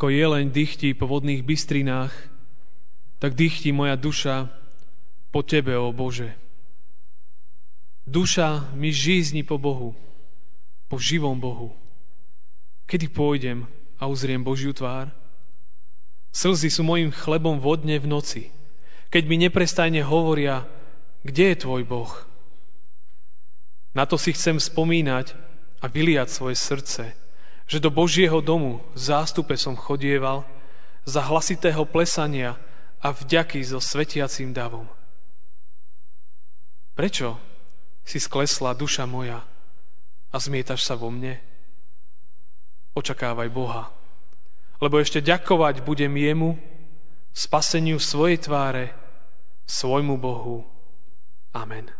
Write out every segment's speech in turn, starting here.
Ako jeleň dychtí po vodných bystrinách, tak dychtí moja duša po Tebe, o Bože. Duša mi žízni po Bohu, po živom Bohu. Kedy pôjdem a uzriem Božiu tvár? Slzy sú mojim chlebom vodne v noci, keď mi neprestajne hovoria, kde je Tvoj Boh? Na to si chcem spomínať a vyliať svoje srdce, že do Božieho domu zástupe som chodieval za hlasitého plesania a vďaky so svetiacím davom. Prečo si sklesla duša moja a zmietaš sa vo mne? Očakávaj Boha, lebo ešte ďakovať budem jemu, spaseniu svojej tváre, svojmu Bohu. Amen.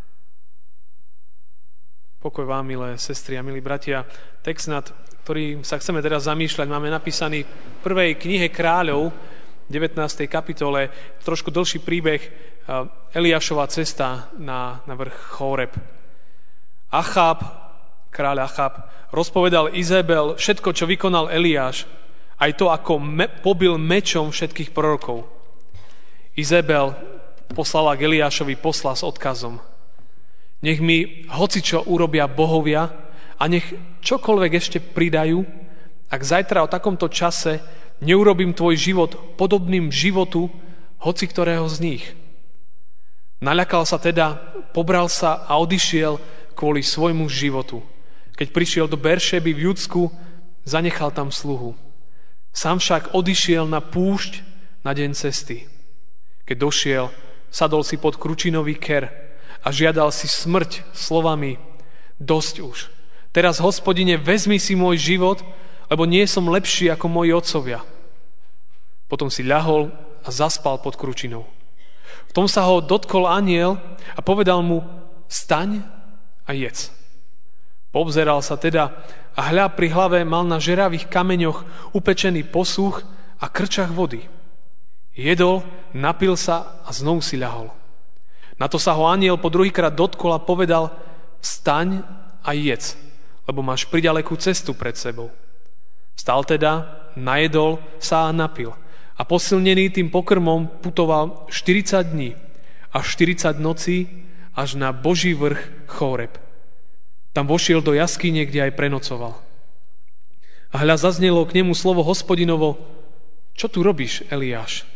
Pokoj vám, milé sestry a milí bratia. Text nad ktorý sa chceme teraz zamýšľať, máme napísaný v prvej knihe kráľov, 19. kapitole, trošku dlhší príbeh Eliášova cesta na, na vrch Choreb. Achab, kráľ Achab, rozpovedal Izabel všetko, čo vykonal Eliáš, aj to, ako me, pobil mečom všetkých prorokov. Izabel poslala k Eliášovi posla s odkazom. Nech mi hocičo urobia bohovia, a nech čokoľvek ešte pridajú, ak zajtra o takomto čase neurobím tvoj život podobným životu hoci ktorého z nich. Naľakal sa teda, pobral sa a odišiel kvôli svojmu životu. Keď prišiel do Beršeby v Judsku, zanechal tam sluhu. Sám však odišiel na púšť na deň cesty. Keď došiel, sadol si pod kručinový ker a žiadal si smrť slovami dosť už. Teraz, hospodine, vezmi si môj život, lebo nie som lepší ako moji otcovia. Potom si ľahol a zaspal pod kručinou. V tom sa ho dotkol aniel a povedal mu, staň a jedz. Poobzeral sa teda a hľa pri hlave mal na žeravých kameňoch upečený posúch a krčach vody. Jedol, napil sa a znovu si ľahol. Na to sa ho aniel po druhýkrát dotkol a povedal, staň a jedz lebo máš pridalekú cestu pred sebou. Stal teda, najedol sa a napil a posilnený tým pokrmom putoval 40 dní a 40 nocí až na Boží vrch Chóreb. Tam vošiel do jaskyne, kde aj prenocoval. A hľa zaznelo k nemu slovo hospodinovo, čo tu robíš, Eliáš?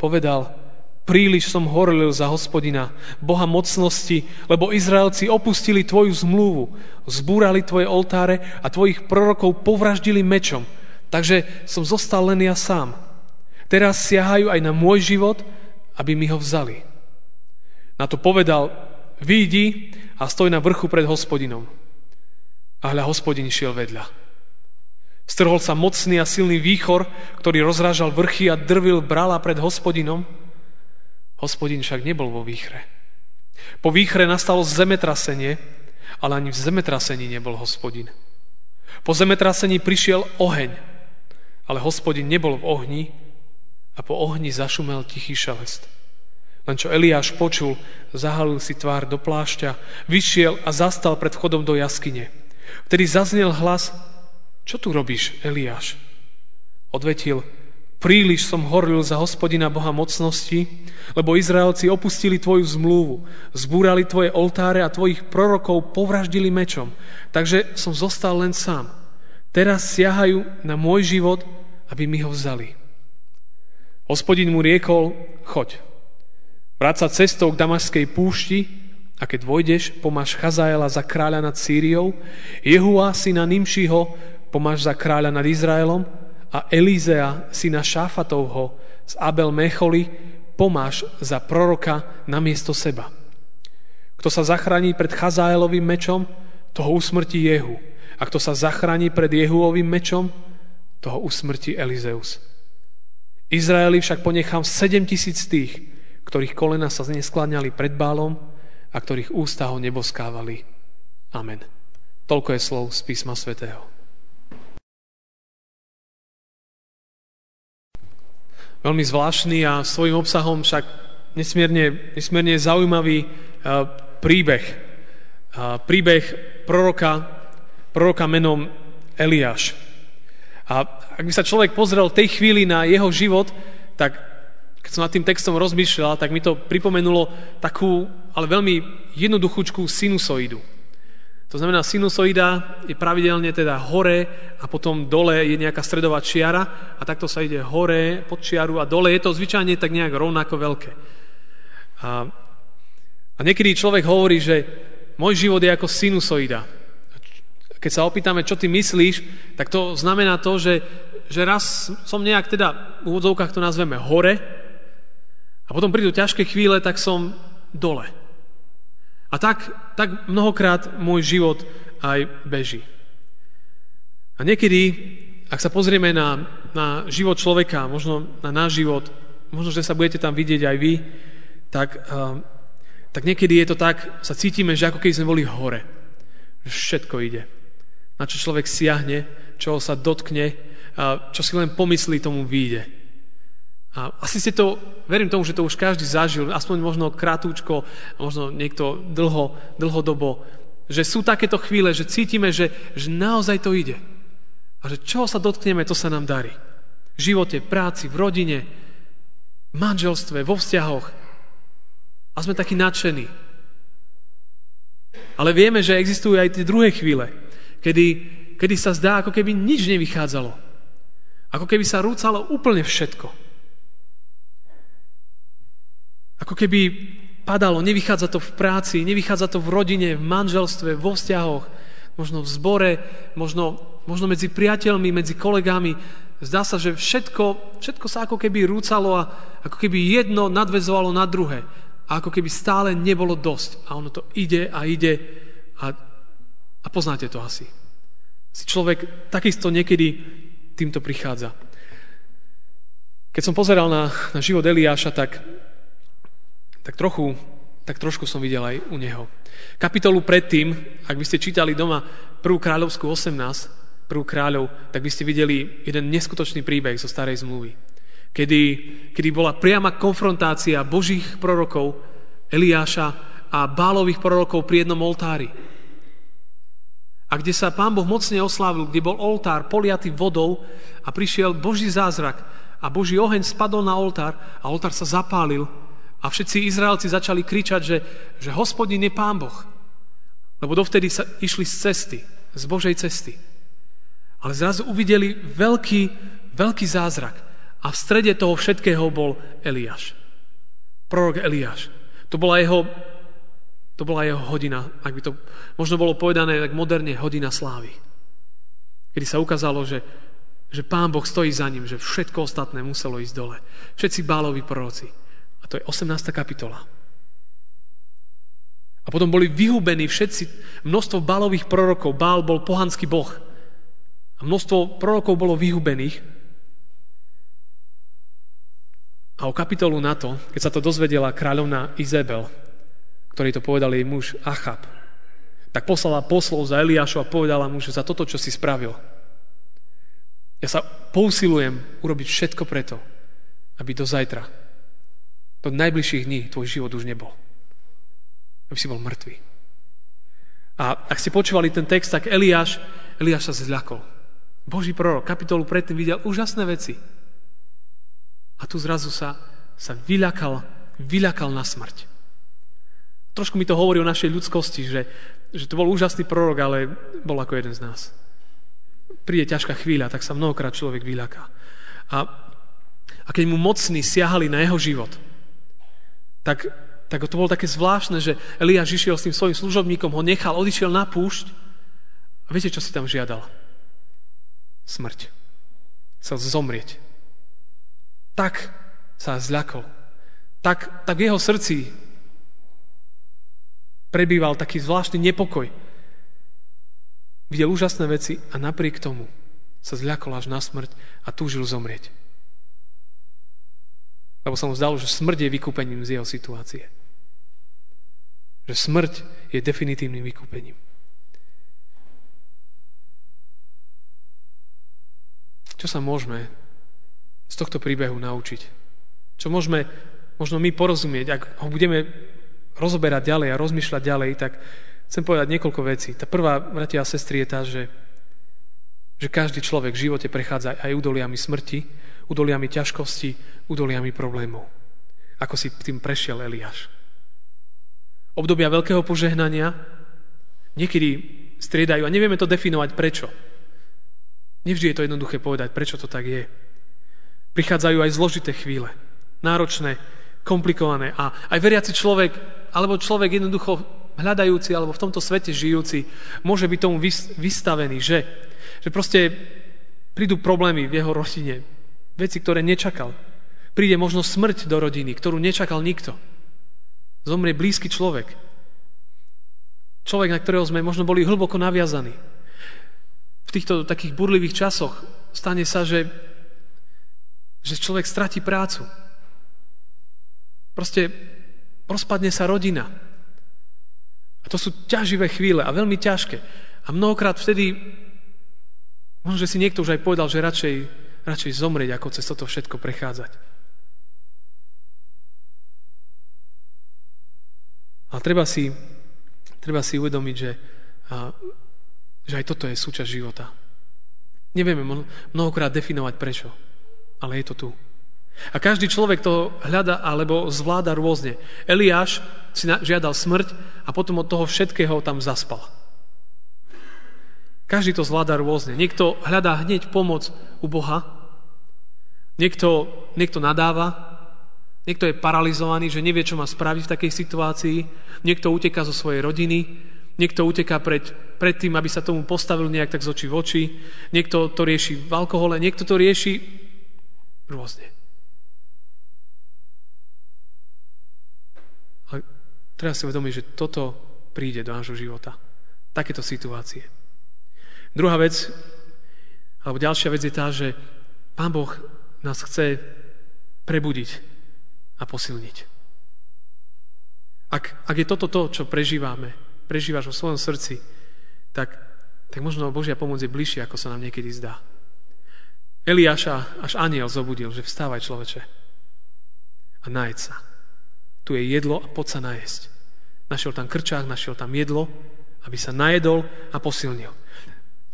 Povedal, Príliš som horlil za hospodina, Boha mocnosti, lebo Izraelci opustili tvoju zmluvu, zbúrali tvoje oltáre a tvojich prorokov povraždili mečom. Takže som zostal len ja sám. Teraz siahajú aj na môj život, aby mi ho vzali. Na to povedal, výjdi a stoj na vrchu pred hospodinom. A hľa hospodin šiel vedľa. Strhol sa mocný a silný výchor, ktorý rozrážal vrchy a drvil brala pred hospodinom, Hospodin však nebol vo výchre. Po výchre nastalo zemetrasenie, ale ani v zemetrasení nebol hospodin. Po zemetrasení prišiel oheň, ale hospodin nebol v ohni a po ohni zašumel tichý šelest. Len čo Eliáš počul, zahalil si tvár do plášťa, vyšiel a zastal pred vchodom do jaskyne. Vtedy zaznel hlas, čo tu robíš, Eliáš? Odvetil, Príliš som horlil za hospodina Boha mocnosti, lebo Izraelci opustili tvoju zmluvu, zbúrali tvoje oltáre a tvojich prorokov povraždili mečom. Takže som zostal len sám. Teraz siahajú na môj život, aby mi ho vzali. Hospodin mu riekol, choď. Vráť sa cestou k Damaskej púšti a keď vojdeš, pomáš Chazaela za kráľa nad Sýriou, Jehua syna Nimšiho pomáš za kráľa nad Izraelom a Elízea, syna Šáfatovho z Abel Mecholi, pomáš za proroka namiesto seba. Kto sa zachráni pred Chazaelovým mečom, toho usmrtí Jehu. A kto sa zachráni pred Jehuovým mečom, toho usmrtí Elizeus. Izraeli však ponechám 7 tisíc tých, ktorých kolena sa neskláňali pred bálom a ktorých ústa ho neboskávali. Amen. Toľko je slov z písma svätého. Veľmi zvláštny a svojim obsahom však nesmierne, nesmierne zaujímavý uh, príbeh. Uh, príbeh proroka, proroka menom Eliáš. A ak by sa človek pozrel v tej chvíli na jeho život, tak keď som nad tým textom rozmýšľal, tak mi to pripomenulo takú, ale veľmi jednoduchúčkú sinusoidu. To znamená, sinusoida je pravidelne teda hore a potom dole je nejaká stredová čiara a takto sa ide hore pod čiaru a dole je to zvyčajne tak nejak rovnako veľké. A, a niekedy človek hovorí, že môj život je ako sinusoida. Keď sa opýtame, čo ty myslíš, tak to znamená to, že, že raz som nejak teda v úvodzovkách to nazveme hore a potom prídu ťažké chvíle, tak som dole. A tak, tak mnohokrát môj život aj beží. A niekedy, ak sa pozrieme na, na život človeka, možno na náš život, možno, že sa budete tam vidieť aj vy, tak, tak niekedy je to tak, sa cítime, že ako keby sme boli hore. Všetko ide. Na čo človek siahne, čoho sa dotkne, čo si len pomyslí, tomu vyjde. A asi ste to, verím tomu, že to už každý zažil, aspoň možno krátúčko, možno niekto dlho, dlhodobo, že sú takéto chvíle, že cítime, že, že naozaj to ide. A že čo sa dotkneme, to sa nám darí. V živote, práci, v rodine, v manželstve, vo vzťahoch. A sme takí nadšení. Ale vieme, že existujú aj tie druhé chvíle, kedy, kedy sa zdá, ako keby nič nevychádzalo. Ako keby sa rúcalo úplne všetko. Ako keby padalo, nevychádza to v práci, nevychádza to v rodine, v manželstve, vo vzťahoch, možno v zbore, možno, možno medzi priateľmi, medzi kolegami. Zdá sa, že všetko, všetko sa ako keby rúcalo a ako keby jedno nadvezovalo na druhé. A ako keby stále nebolo dosť. A ono to ide a ide a, a poznáte to asi. Si človek takisto niekedy týmto prichádza. Keď som pozeral na, na život Eliáša, tak tak trochu, tak trošku som videl aj u neho. Kapitolu predtým, ak by ste čítali doma prvú kráľovskú 18, prvú kráľov, tak by ste videli jeden neskutočný príbeh zo starej zmluvy. Kedy, kedy bola priama konfrontácia božích prorokov Eliáša a bálových prorokov pri jednom oltári. A kde sa pán Boh mocne oslávil, kde bol oltár poliatý vodou a prišiel Boží zázrak a Boží oheň spadol na oltár a oltár sa zapálil a všetci Izraelci začali kričať, že, že hospodin je pán Boh. Lebo dovtedy sa išli z cesty, z Božej cesty. Ale zrazu uvideli veľký, veľký zázrak. A v strede toho všetkého bol Eliáš. Prorok Eliáš. To bola jeho, to bola jeho hodina, ak by to možno bolo povedané tak moderne, hodina slávy. Kedy sa ukázalo, že, že pán Boh stojí za ním, že všetko ostatné muselo ísť dole. Všetci báloví proroci to je 18. kapitola. A potom boli vyhubení všetci, množstvo bálových prorokov. Bál bol pohanský boh. A množstvo prorokov bolo vyhubených. A o kapitolu na to, keď sa to dozvedela kráľovna Izabel, ktorý to povedal jej muž Achab, tak poslala poslov za Eliášu a povedala mu, že za toto, čo si spravil, ja sa pousilujem urobiť všetko preto, aby do zajtra do najbližších dní tvoj život už nebol. Aby si bol mŕtvý. A ak ste počúvali ten text, tak Eliáš, Eliáš sa zľakol. Boží prorok, kapitolu predtým videl úžasné veci. A tu zrazu sa, sa vyľakal, vyľakal na smrť. Trošku mi to hovorí o našej ľudskosti, že, že to bol úžasný prorok, ale bol ako jeden z nás. Príde ťažká chvíľa, tak sa mnohokrát človek vyľaká. A, a keď mu mocní siahali na jeho život, tak, tak to bolo také zvláštne, že Eliáš išiel s tým svojim služobníkom, ho nechal, odišiel na púšť a viete, čo si tam žiadal? Smrť. Chcel zomrieť. Tak sa zľakol. Tak, tak v jeho srdci prebýval taký zvláštny nepokoj. videl úžasné veci a napriek tomu sa zľakol až na smrť a túžil zomrieť. Lebo sa mu zdalo, že smrť je vykúpením z jeho situácie. Že smrť je definitívnym vykúpením. Čo sa môžeme z tohto príbehu naučiť? Čo môžeme možno my porozumieť, ak ho budeme rozoberať ďalej a rozmýšľať ďalej, tak chcem povedať niekoľko vecí. Tá prvá, bratia a sestry, je tá, že, že každý človek v živote prechádza aj údoliami smrti, údoliami ťažkosti, údoliami problémov. Ako si tým prešiel Eliáš. Obdobia veľkého požehnania niekedy striedajú a nevieme to definovať prečo. Nevždy je to jednoduché povedať, prečo to tak je. Prichádzajú aj zložité chvíle, náročné, komplikované. A aj veriaci človek, alebo človek jednoducho hľadajúci, alebo v tomto svete žijúci, môže byť tomu vystavený, že, že proste prídu problémy v jeho rodine, veci, ktoré nečakal. Príde možno smrť do rodiny, ktorú nečakal nikto. Zomrie blízky človek. Človek, na ktorého sme možno boli hlboko naviazaní. V týchto takých burlivých časoch stane sa, že, že človek stratí prácu. Proste rozpadne sa rodina. A to sú ťaživé chvíle a veľmi ťažké. A mnohokrát vtedy, možno, že si niekto už aj povedal, že radšej, radšej zomrieť, ako cez toto všetko prechádzať. Ale treba si, treba si uvedomiť, že, a, že aj toto je súčasť života. Nevieme mnohokrát definovať prečo, ale je to tu. A každý človek to hľada alebo zvláda rôzne. Eliáš si žiadal smrť a potom od toho všetkého tam zaspal. Každý to zvláda rôzne. Niekto hľadá hneď pomoc u Boha, niekto, niekto nadáva, niekto je paralizovaný, že nevie, čo má spraviť v takej situácii, niekto uteká zo svojej rodiny, niekto uteká pred, pred tým, aby sa tomu postavil nejak tak z očí v oči, niekto to rieši v alkohole, niekto to rieši rôzne. Treba si uvedomiť, že toto príde do nášho života. Takéto situácie. Druhá vec, alebo ďalšia vec je tá, že Pán Boh nás chce prebudiť a posilniť. Ak, ak je toto to, čo prežívame, prežívaš vo svojom srdci, tak, tak možno Božia pomoc je bližšie, ako sa nám niekedy zdá. Eliáša až aniel zobudil, že vstávaj človeče a najed sa. Tu je jedlo a poď sa najesť. Našiel tam krčák, našiel tam jedlo, aby sa najedol a posilnil.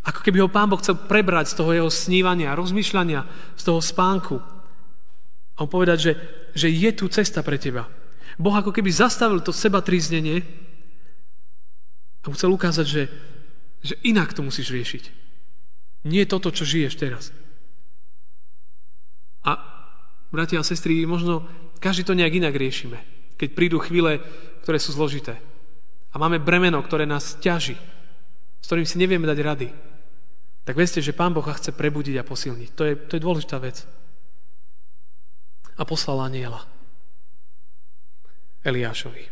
Ako keby ho Pán Boh chcel prebrať z toho jeho snívania, rozmýšľania, z toho spánku. A on povedať, že, že je tu cesta pre teba. Boh ako keby zastavil to seba tríznenie a chcel ukázať, že, že inak to musíš riešiť. Nie toto, čo žiješ teraz. A bratia a sestry, možno každý to nejak inak riešime. Keď prídu chvíle, ktoré sú zložité. A máme bremeno, ktoré nás ťaží, s ktorým si nevieme dať rady. Tak vedzte, že Pán Boh chce prebudiť a posilniť. To je, to je dôležitá vec. A poslal aniela. Eliášovi.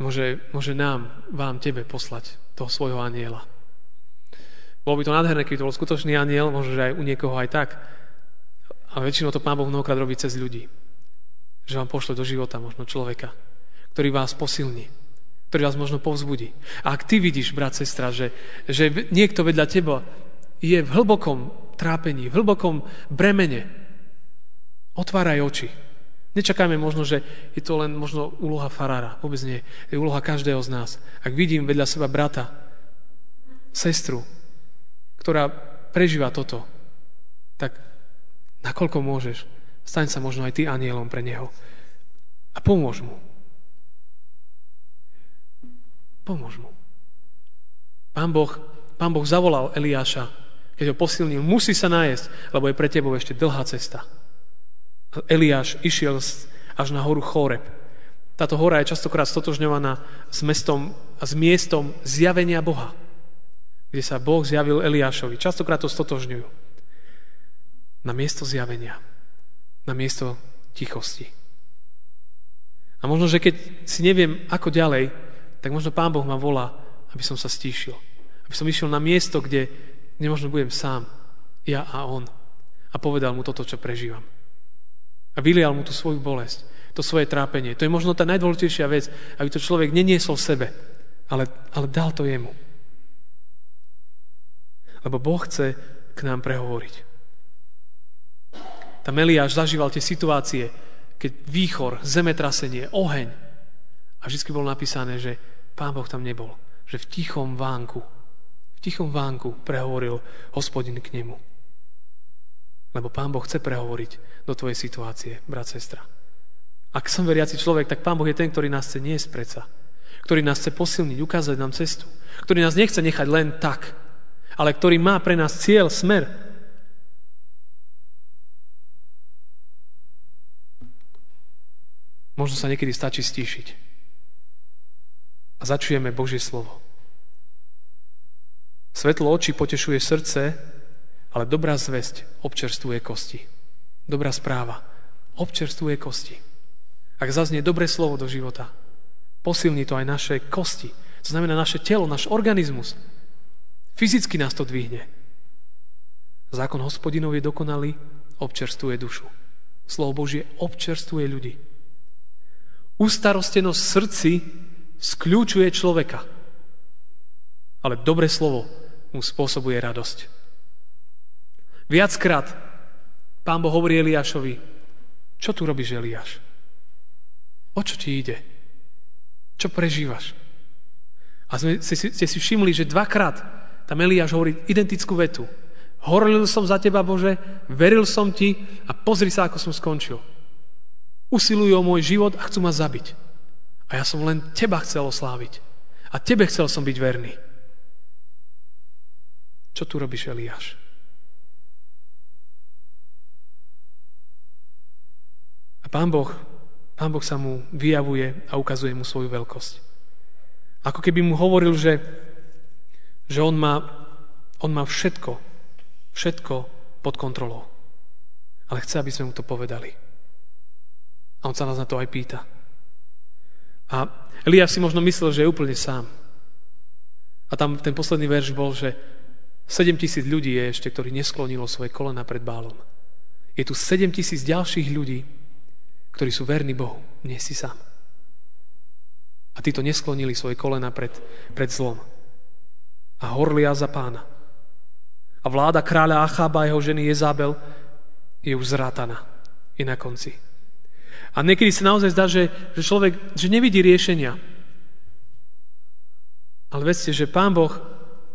Môže, môže nám, vám, tebe poslať toho svojho aniela. Bolo by to nádherné, keď to bol skutočný aniel, možno, že aj u niekoho aj tak. A väčšinou to Pán Boh mnohokrát robí cez ľudí že vám pošle do života možno človeka, ktorý vás posilní, ktorý vás možno povzbudí. A ak ty vidíš, brat, sestra, že, že niekto vedľa teba je v hlbokom trápení, v hlbokom bremene, otváraj oči. Nečakajme možno, že je to len možno úloha farára. Vôbec nie. Je úloha každého z nás. Ak vidím vedľa seba brata, sestru, ktorá prežíva toto, tak nakoľko môžeš, Staň sa možno aj ty anielom pre neho. A pomôž mu. Pomôž mu. Pán Boh, pán boh zavolal Eliáša, keď ho posilnil, musí sa nájsť, lebo je pre tebou ešte dlhá cesta. Eliáš išiel až na horu Choreb. Táto hora je častokrát stotožňovaná s, mestom, s miestom zjavenia Boha, kde sa Boh zjavil Eliášovi. Častokrát to stotožňujú. Na miesto zjavenia na miesto tichosti. A možno, že keď si neviem, ako ďalej, tak možno Pán Boh ma volá, aby som sa stíšil. Aby som išiel na miesto, kde nemožno budem sám, ja a on. A povedal mu toto, čo prežívam. A vylial mu tú svoju bolesť, to svoje trápenie. To je možno tá najdôležitejšia vec, aby to človek neniesol sebe, ale, ale dal to jemu. Lebo Boh chce k nám prehovoriť. Tam Eliáš zažíval tie situácie, keď výchor, zemetrasenie, oheň. A vždy bolo napísané, že Pán Boh tam nebol. Že v tichom vánku, v tichom vánku prehovoril hospodin k nemu. Lebo Pán Boh chce prehovoriť do tvojej situácie, brat, sestra. Ak som veriaci človek, tak Pán Boh je ten, ktorý nás chce niesť predsa. Ktorý nás chce posilniť, ukázať nám cestu. Ktorý nás nechce nechať len tak, ale ktorý má pre nás cieľ, smer. Možno sa niekedy stačí stíšiť. A začujeme Božie slovo. Svetlo očí potešuje srdce, ale dobrá zväzť občerstvuje kosti. Dobrá správa občerstvuje kosti. Ak zaznie dobré slovo do života, posilní to aj naše kosti. To znamená naše telo, náš organizmus. Fyzicky nás to dvihne. Zákon hospodinov je dokonalý, občerstvuje dušu. Slovo Božie občerstvuje ľudí. Ustarostenosť srdci skľúčuje človeka. Ale dobré slovo mu spôsobuje radosť. Viackrát pán Boh hovorí Eliášovi, čo tu robíš, Eliáš? O čo ti ide? Čo prežívaš? A sme, ste, ste si všimli, že dvakrát tam Eliáš hovorí identickú vetu. Horlil som za teba, Bože, veril som ti a pozri sa, ako som skončil. Usilujú o môj život a chcú ma zabiť. A ja som len teba chcel osláviť. A tebe chcel som byť verný. Čo tu robíš, Eliáš? pán Boh, pán boh sa mu vyjavuje a ukazuje mu svoju veľkosť. Ako keby mu hovoril, že, že on, má, on má všetko, všetko pod kontrolou. Ale chce, aby sme mu to povedali. A on sa nás na to aj pýta. A Eliáš si možno myslel, že je úplne sám. A tam ten posledný verš bol, že 7 tisíc ľudí je ešte, ktorí nesklonilo svoje kolena pred bálom. Je tu 7 tisíc ďalších ľudí, ktorí sú verní Bohu. Nie si sám. A títo nesklonili svoje kolena pred, pred zlom. A horlia za pána. A vláda kráľa Achába a jeho ženy Jezabel je už zrátaná. Je na konci. A niekedy sa naozaj zdá, že, že človek že nevidí riešenia. Ale vedzte, že Pán Boh,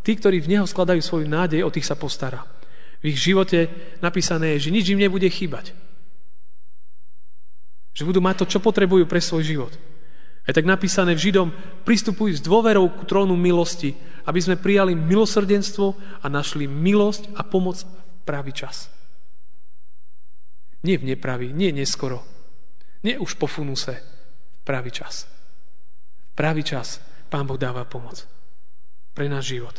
tí, ktorí v Neho skladajú svoju nádej, o tých sa postará. V ich živote napísané je, že nič im nebude chýbať. Že budú mať to, čo potrebujú pre svoj život. Je tak napísané v Židom, pristupuj s dôverou k trónu milosti, aby sme prijali milosrdenstvo a našli milosť a pomoc v pravý čas. Nie v nepravý, nie neskoro. Nie už po funuse. Pravý čas. Pravý čas Pán Boh dáva pomoc. Pre náš život.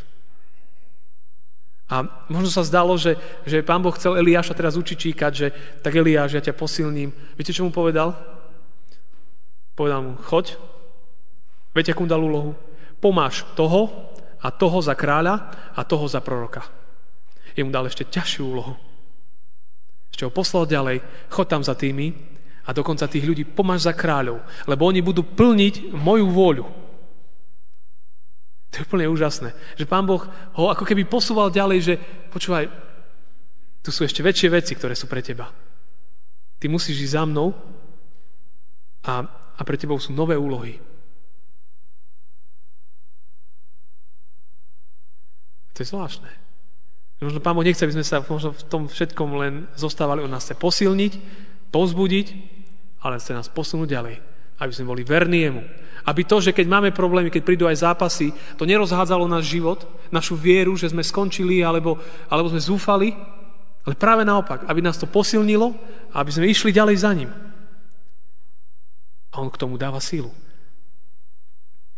A možno sa zdalo, že, že pán Boh chcel Eliáša teraz učiť číkať, že tak Eliáš, ja ťa posilním. Viete, čo mu povedal? Povedal mu, choď, viete, akú dal úlohu? Pomáš toho a toho za kráľa a toho za proroka. Jemu dal ešte ťažšiu úlohu. Ešte ho poslal ďalej, chod tam za tými a dokonca tých ľudí pomáš za kráľov, lebo oni budú plniť moju vôľu. To je úplne úžasné. Že pán Boh ho ako keby posúval ďalej, že počúvaj, tu sú ešte väčšie veci, ktoré sú pre teba. Ty musíš ísť za mnou a, a pre tebou sú nové úlohy. To je zvláštne. Možno Pán Boh nechce, aby sme sa možno v tom všetkom len zostávali. On nás chce posilniť, pozbudiť, ale chce nás posunúť ďalej. Aby sme boli verní Jemu. Aby to, že keď máme problémy, keď prídu aj zápasy, to nerozhádzalo náš život, našu vieru, že sme skončili alebo, alebo sme zúfali, ale práve naopak, aby nás to posilnilo a aby sme išli ďalej za ním. A on k tomu dáva sílu.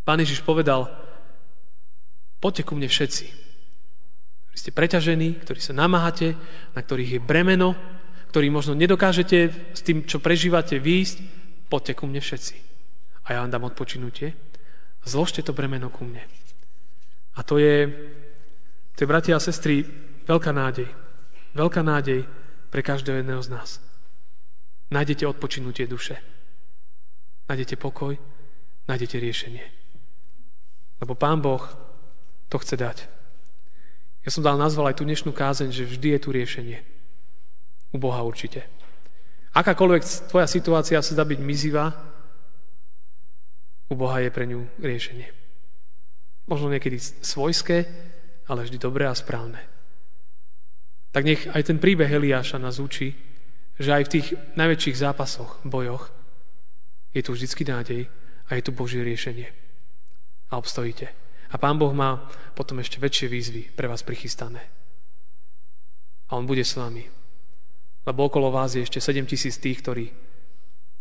Pán Ježiš povedal, poďte ku mne všetci, ktorí ste preťažení, ktorí sa namáhate, na ktorých je bremeno, ktorí možno nedokážete s tým, čo prežívate, výjsť, poďte ku mne všetci a ja vám dám odpočinutie. Zložte to bremeno ku mne. A to je, to je, bratia a sestry, veľká nádej. Veľká nádej pre každého jedného z nás. Nájdete odpočinutie duše. Nájdete pokoj, nájdete riešenie. Lebo Pán Boh to chce dať. Ja som dal nazval aj tú dnešnú kázeň, že vždy je tu riešenie. U Boha určite. Akákoľvek tvoja situácia sa dá byť mizivá, u Boha je pre ňu riešenie. Možno niekedy svojské, ale vždy dobré a správne. Tak nech aj ten príbeh Eliáša nás učí, že aj v tých najväčších zápasoch, bojoch, je tu vždycky nádej a je tu Božie riešenie. A obstojíte. A Pán Boh má potom ešte väčšie výzvy pre vás prichystané. A On bude s vami. Lebo okolo vás je ešte 7 tisíc tých, ktorí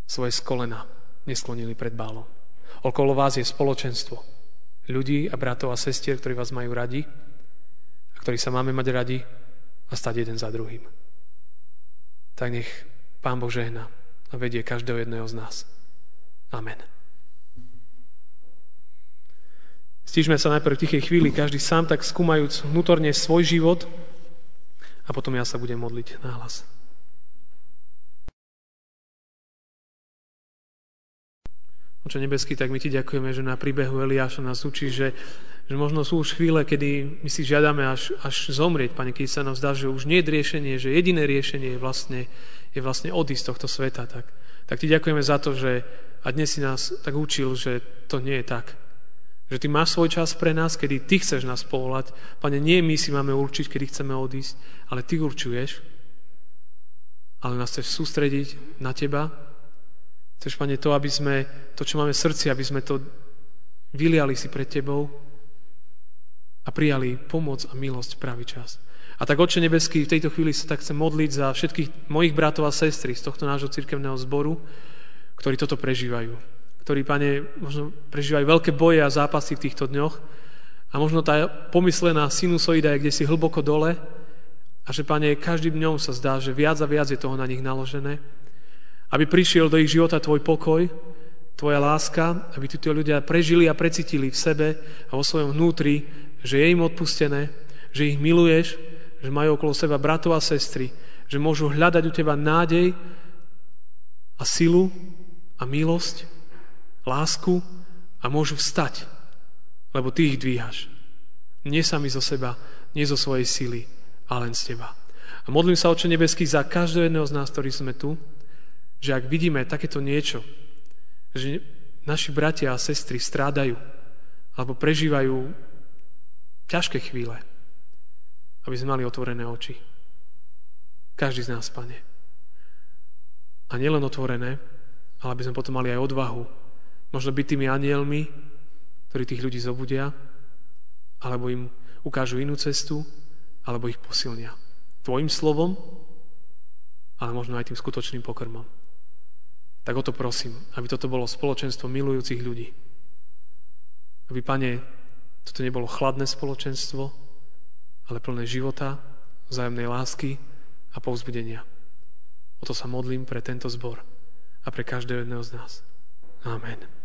svoje skolena nesklonili pred bálom. Okolo vás je spoločenstvo ľudí a bratov a sestier, ktorí vás majú radi a ktorí sa máme mať radi a stať jeden za druhým. Tak nech Pán Boh žehna a vedie každého jedného z nás. Amen. Stížme sa najprv v tichej chvíli, každý sám tak skúmajúc vnútorne svoj život a potom ja sa budem modliť na hlas. Oče nebeský, tak my ti ďakujeme, že na príbehu Eliáša nás učí, že, že možno sú už chvíle, kedy my si žiadame až, až zomrieť, Pane, keď sa nám zdá, že už nie je riešenie, že jediné riešenie je vlastne, je vlastne odísť z tohto sveta. Tak, tak ti ďakujeme za to, že a dnes si nás tak učil, že to nie je tak. Že ty máš svoj čas pre nás, kedy ty chceš nás povolať. Pane, nie my si máme určiť, kedy chceme odísť, ale ty určuješ. Ale nás chceš sústrediť na teba, Chceš, Pane, to, aby sme, to, čo máme v srdci, aby sme to vyliali si pred Tebou a prijali pomoc a milosť v pravý čas. A tak, Oče nebeský, v tejto chvíli sa tak chcem modliť za všetkých mojich bratov a sestry z tohto nášho cirkevného zboru, ktorí toto prežívajú. Ktorí, Pane, možno prežívajú veľké boje a zápasy v týchto dňoch a možno tá pomyslená sinusoida je kde si hlboko dole a že, Pane, každým dňom sa zdá, že viac a viac je toho na nich naložené aby prišiel do ich života tvoj pokoj, tvoja láska, aby títo ľudia prežili a precitili v sebe a vo svojom vnútri, že je im odpustené, že ich miluješ, že majú okolo seba bratov a sestry, že môžu hľadať u teba nádej a silu a milosť, lásku a môžu vstať, lebo ty ich dvíhaš. Nie sami zo seba, nie zo svojej sily, ale len z teba. A modlím sa, Oče nebeský, za každého jedného z nás, ktorí sme tu, že ak vidíme takéto niečo, že naši bratia a sestry strádajú alebo prežívajú ťažké chvíle, aby sme mali otvorené oči. Každý z nás, pane. A nielen otvorené, ale aby sme potom mali aj odvahu. Možno byť tými anielmi, ktorí tých ľudí zobudia, alebo im ukážu inú cestu, alebo ich posilnia. Tvojim slovom, ale možno aj tým skutočným pokrmom tak o to prosím, aby toto bolo spoločenstvo milujúcich ľudí. Aby, Pane, toto nebolo chladné spoločenstvo, ale plné života, vzájomnej lásky a povzbudenia. O to sa modlím pre tento zbor a pre každého jedného z nás. Amen.